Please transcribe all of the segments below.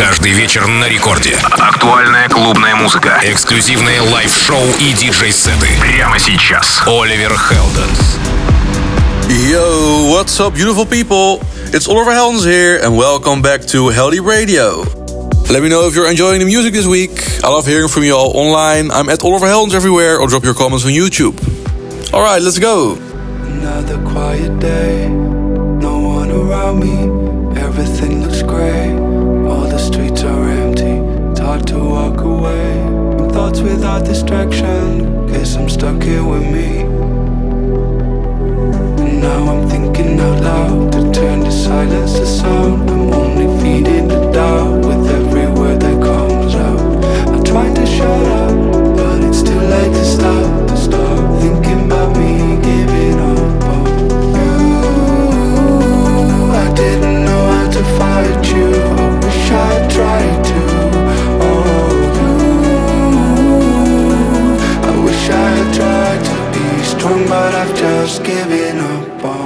Каждый вечер на рекорде. Актуальная клубная музыка. Эксклюзивные лайв-шоу и диджей-сеты. Прямо сейчас. Оливер Хелденс. Yo, what's up, beautiful people? It's Oliver Heldens here, and welcome back to Heldeep Radio. Let me know if you're enjoying the music this week. I love hearing from you all online. I'm at Oliver Heldens everywhere, or drop your comments on YouTube. All right, let's go. Another quiet day, no one around me, everything looks. Thoughts without distraction, guess I'm stuck here with me. And now I'm thinking out loud to turn the silence to sound. I'm only feeding the doubt with every word that comes out. I try to shut up, but it's too late to stop. To stop thinking about me giving up on you. I didn't know how to fight you. I wish I tried strong, but I've just given up on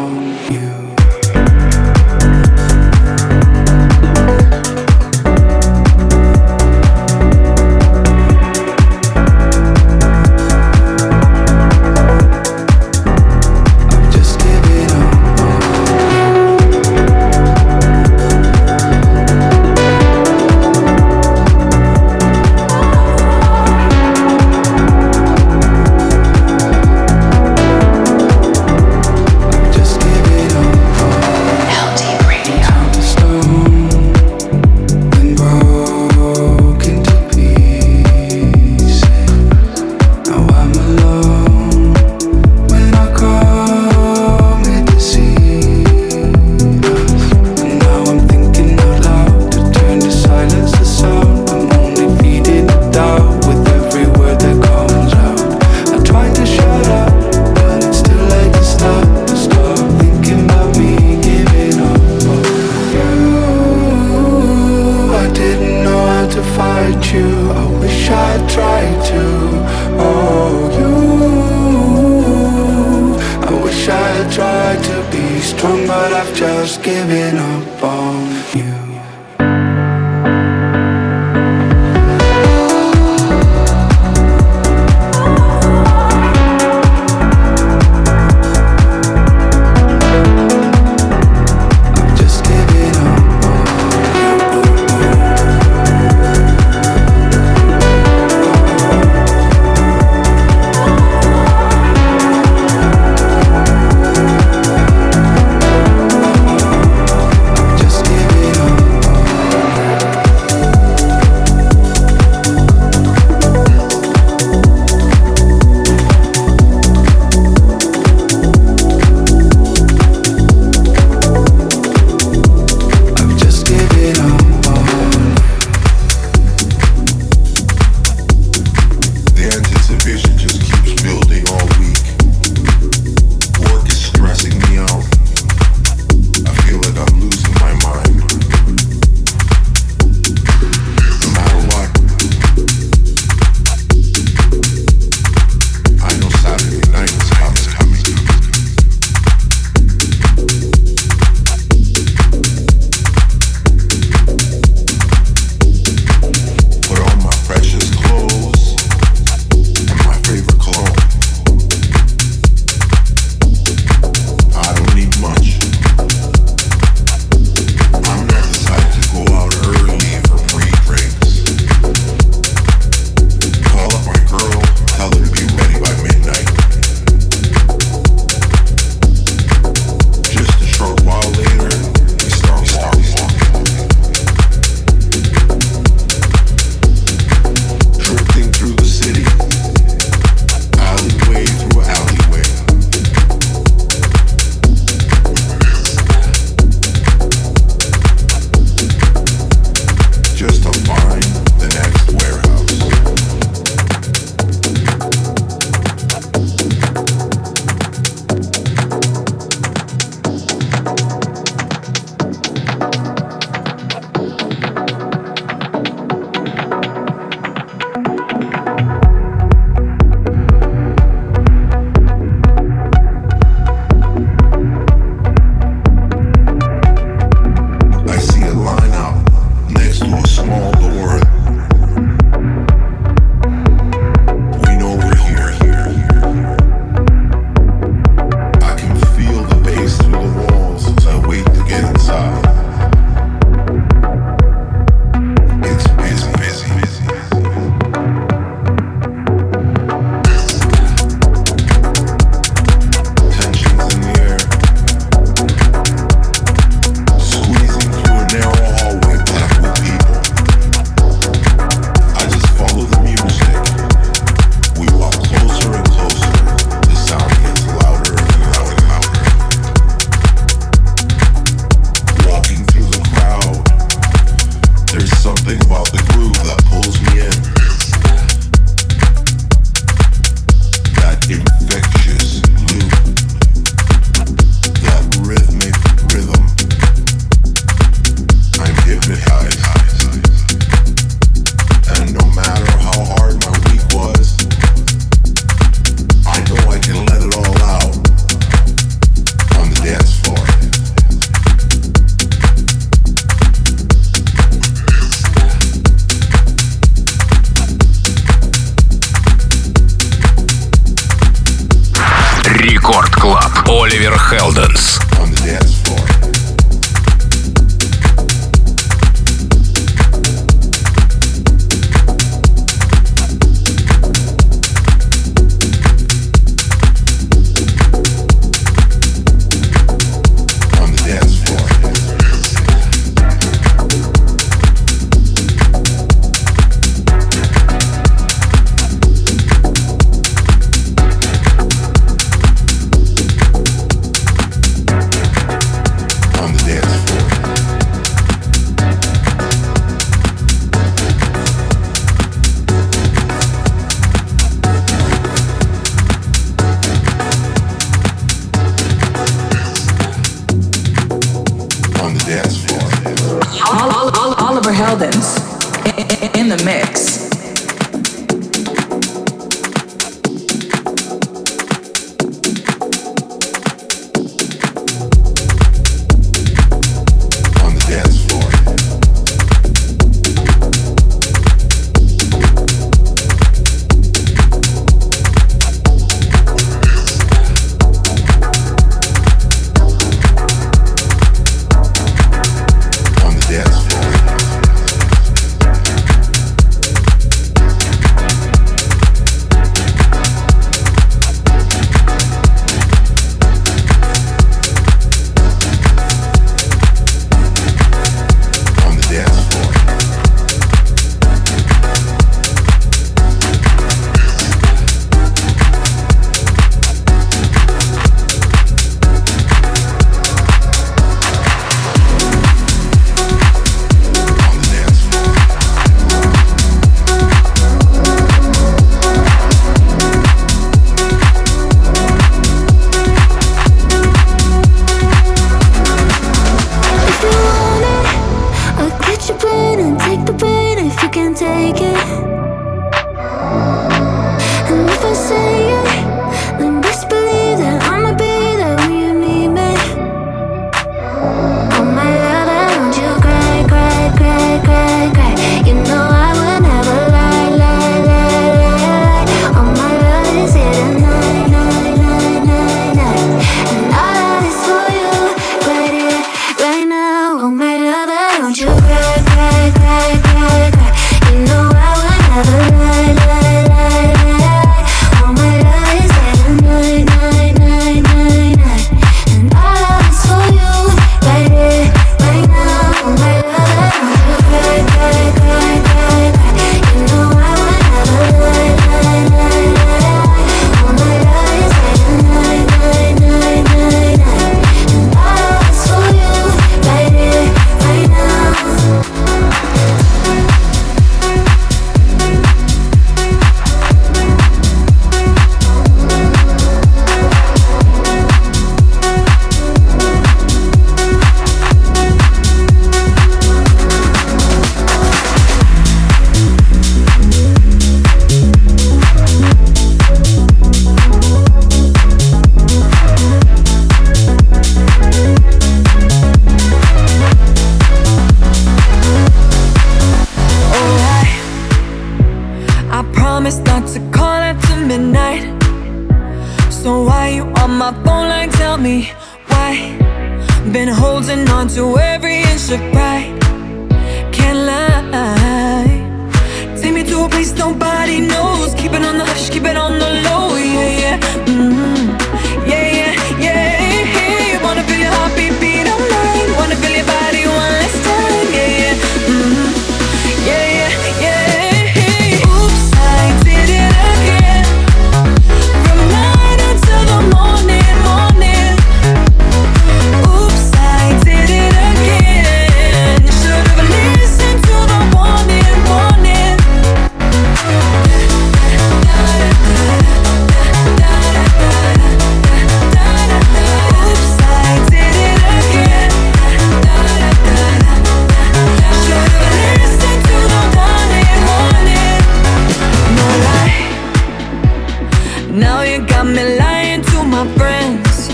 Now you got me lying to my friends.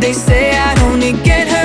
They say I only get hurt.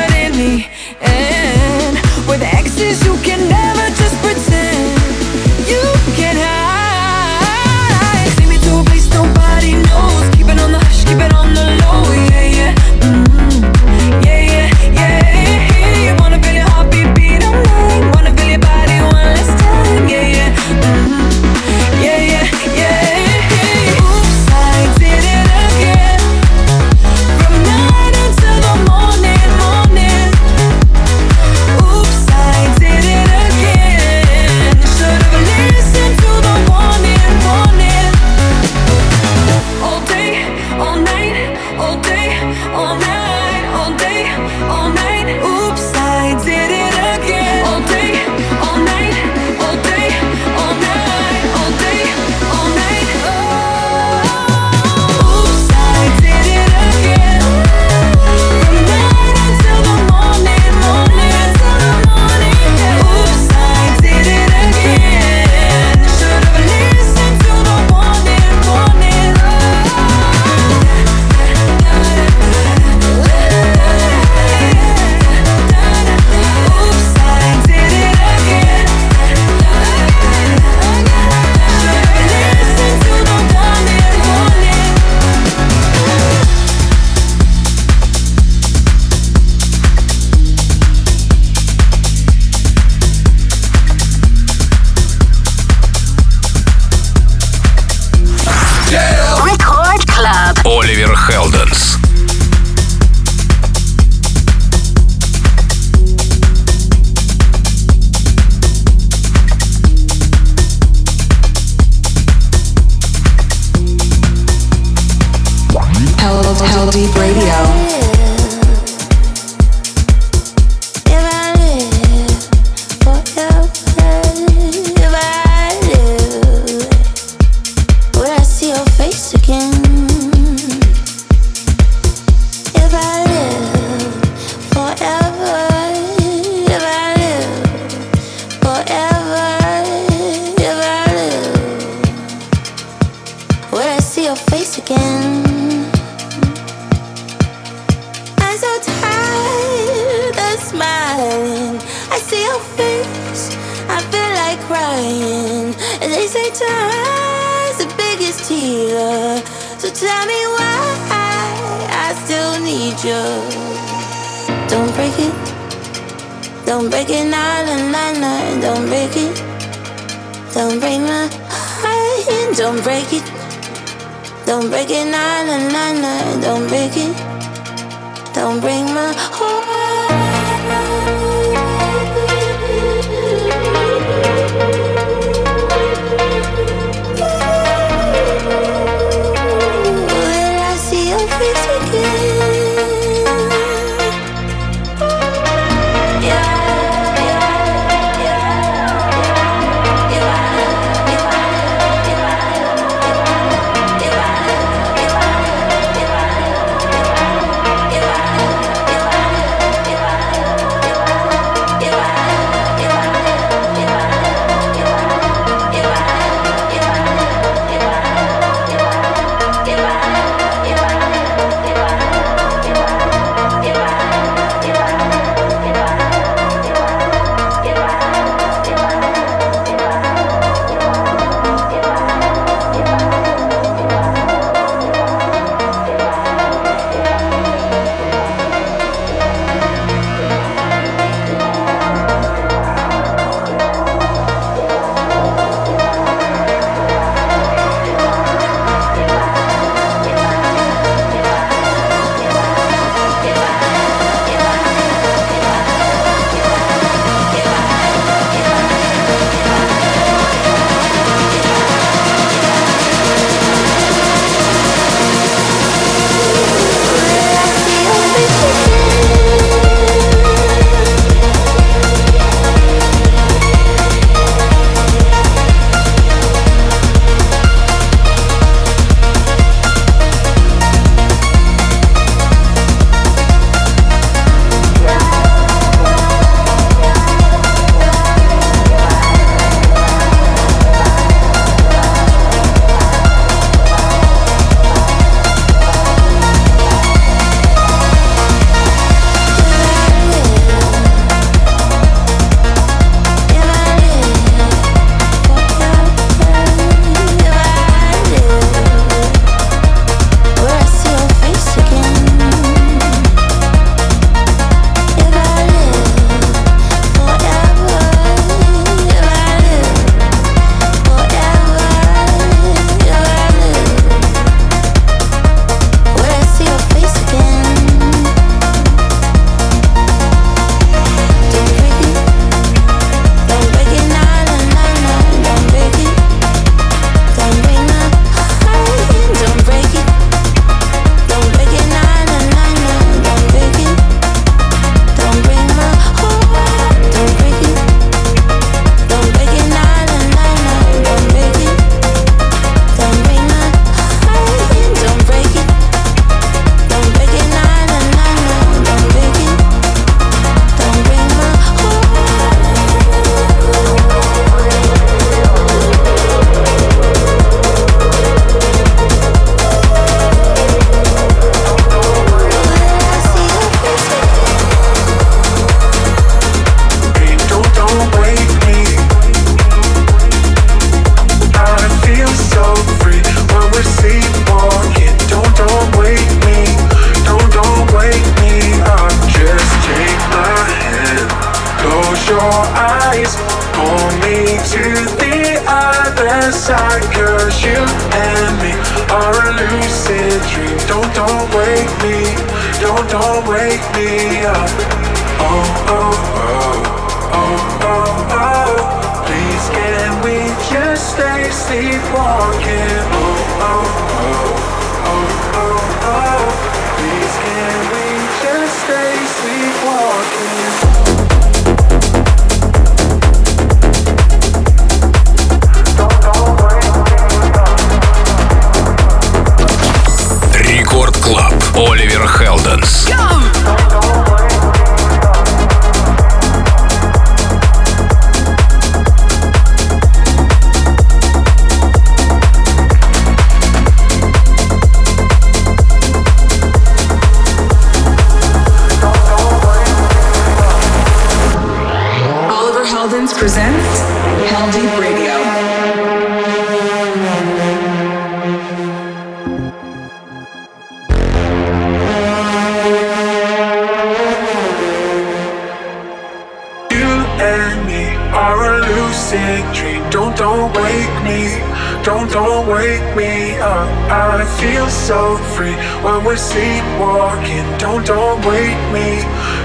so free when we're sleepwalking. Don't, don't wake me,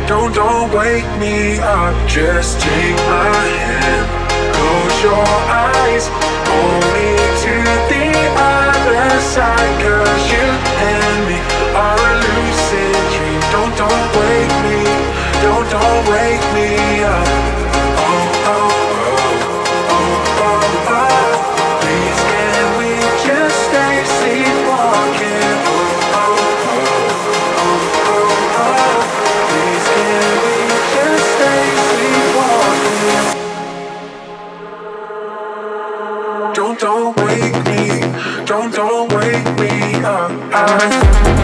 don't, don't wake me up. Just take my hand, close your eyes, hold me to the other side. Cause you and me are a lucid dream. Don't, don't wake me, don't, don't wake me up. I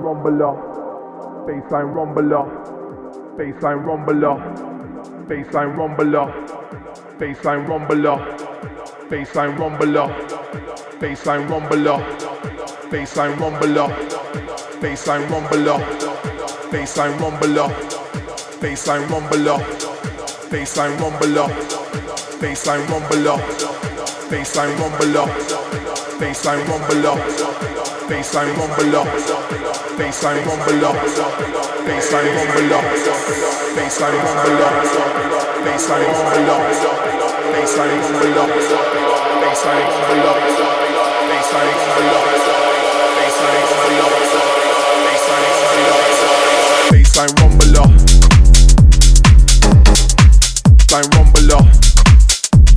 baseline rumbler, baseline rumbler, baseline rumbler, baseline rumbler, baseline rumbler, baseline rumbler, baseline rumbler, baseline rumbler, baseline rumbler, baseline rumbler, baseline rumbler, baseline rumbler, baseline rumbler, baseline rumbler, baseline rumbler baseline rumble up, baseline rumble up, baseline rumble up, baseline rumble up, baseline rumble up, baseline rumble up, baseline rumble up, baseline rumble up, baseline rumble up, baseline rumble up, baseline rumble up, baseline rumble up.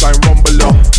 Baseline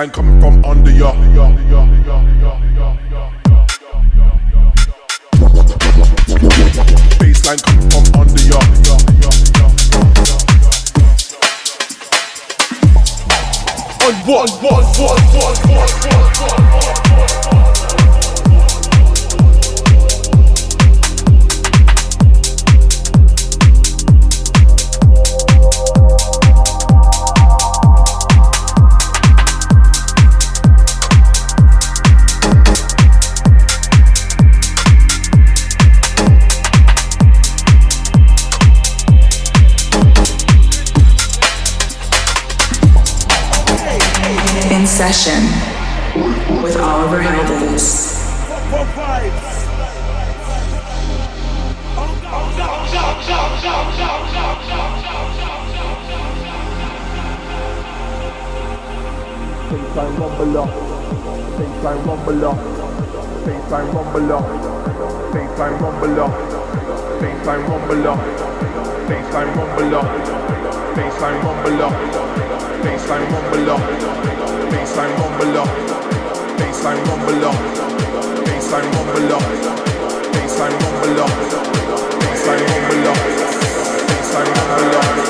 line coming from under ya. Baseline coming from under ya. On what, what, what, what, what, what. rumble up, baseline rumble up, baseline bumble up, baseline rumble up, baseline rumble up, baseline rumble up, baseline bumble up.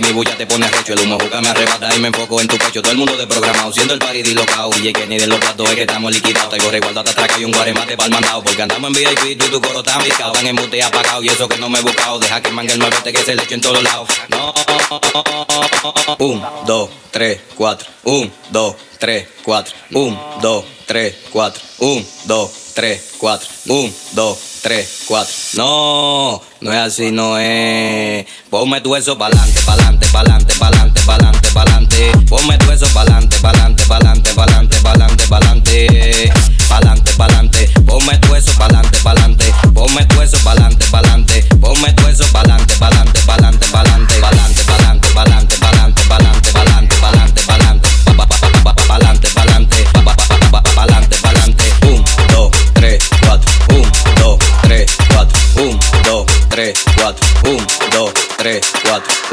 Mi bulla te pone recho. El humo juca me arrebata y me enfoco en tu pecho. Todo el mundo de programado, siendo el party dislocado. Y que ni de los platos es que estamos liquidados. Traigo atrás que hay un guaremate el mandado. Porque andamos en VIP, tú y tu coro está picado. Van en mute apagado y eso que no me he buscado. Deja que mangue el nuevete que se le eche en todos lados. No. Un, dos, tres, cuatro. Un, dos, tres, cuatro. Un, dos, tres, cuatro. Un, dos, tres, cuatro. Un, dos, tres, cuatro. No, no es así, no es. Ponme tu eso pa'lante, pa'lante, pa'lante, pa'lante, pa'lante, pa'lante. Ponme tu eso pa'lante, pa'lante, pa'lante, pa'lante, pa'lante, pa'lante. Pa'lante, pa'lante. Ponme tu eso pa'lante, pa'lante. Ponme tu eso pa'lante, pa'lante. Ponme tu eso pa'lante, pa'lante, pa'lante, pa'lante, pa'lante, pa'lante, pa'lante, pa'lante, pa'lante, pa'lante, pa'lante, pa'lante. Pa- pa- pa- pa- pa- Pa'lante, pa'lante, pa- pa- pa- pa- pa- pa'lante, pa'lante. 4, 1, 2, 3, 4.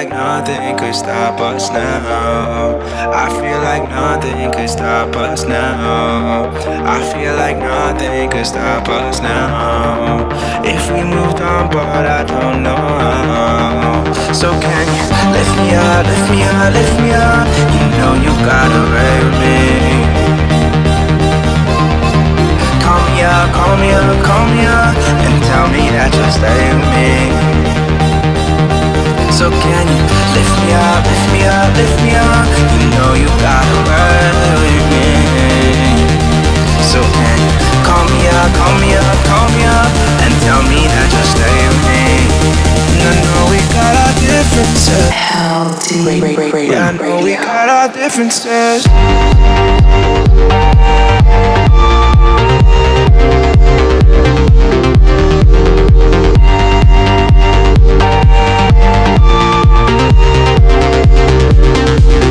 Like nothing could stop us now. I feel like nothing could stop us now. I feel like nothing could stop us now. If we moved on, but I don't know. So can you lift me up, lift me up, lift me up? You know you gotta raise me. Call me up, call me up, call me up, and tell me that you'll stay with me. So can you lift me up, lift me up, lift me up? You know you gotta with me. So can you call me up, call me up, call me up, and tell me that you'll stay with me? And I know we got our differences. I know we got our differences. Música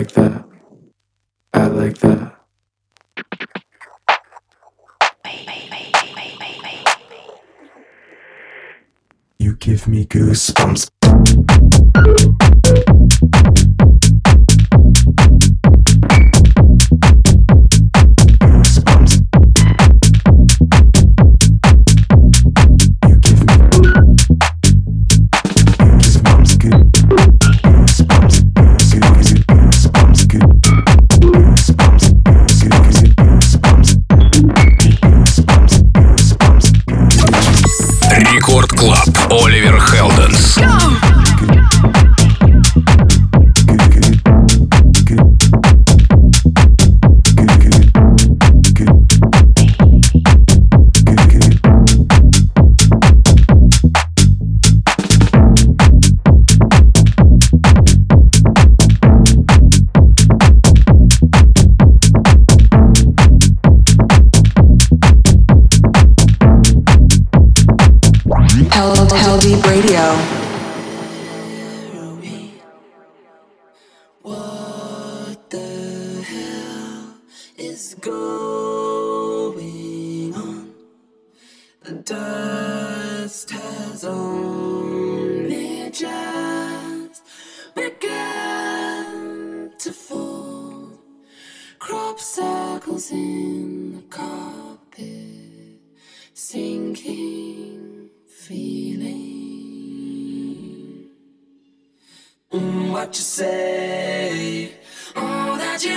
like that. I like that. You give me goosebumps.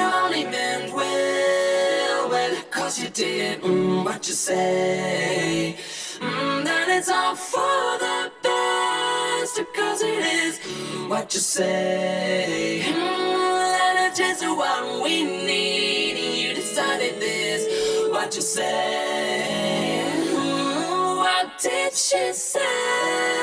only meant well, well, cause you did mm, what you say. Mm, then it's all for the best, cause it is mm, what you say. Mm, then it's just what we need. You decided this, what you say. Mm, what did she say?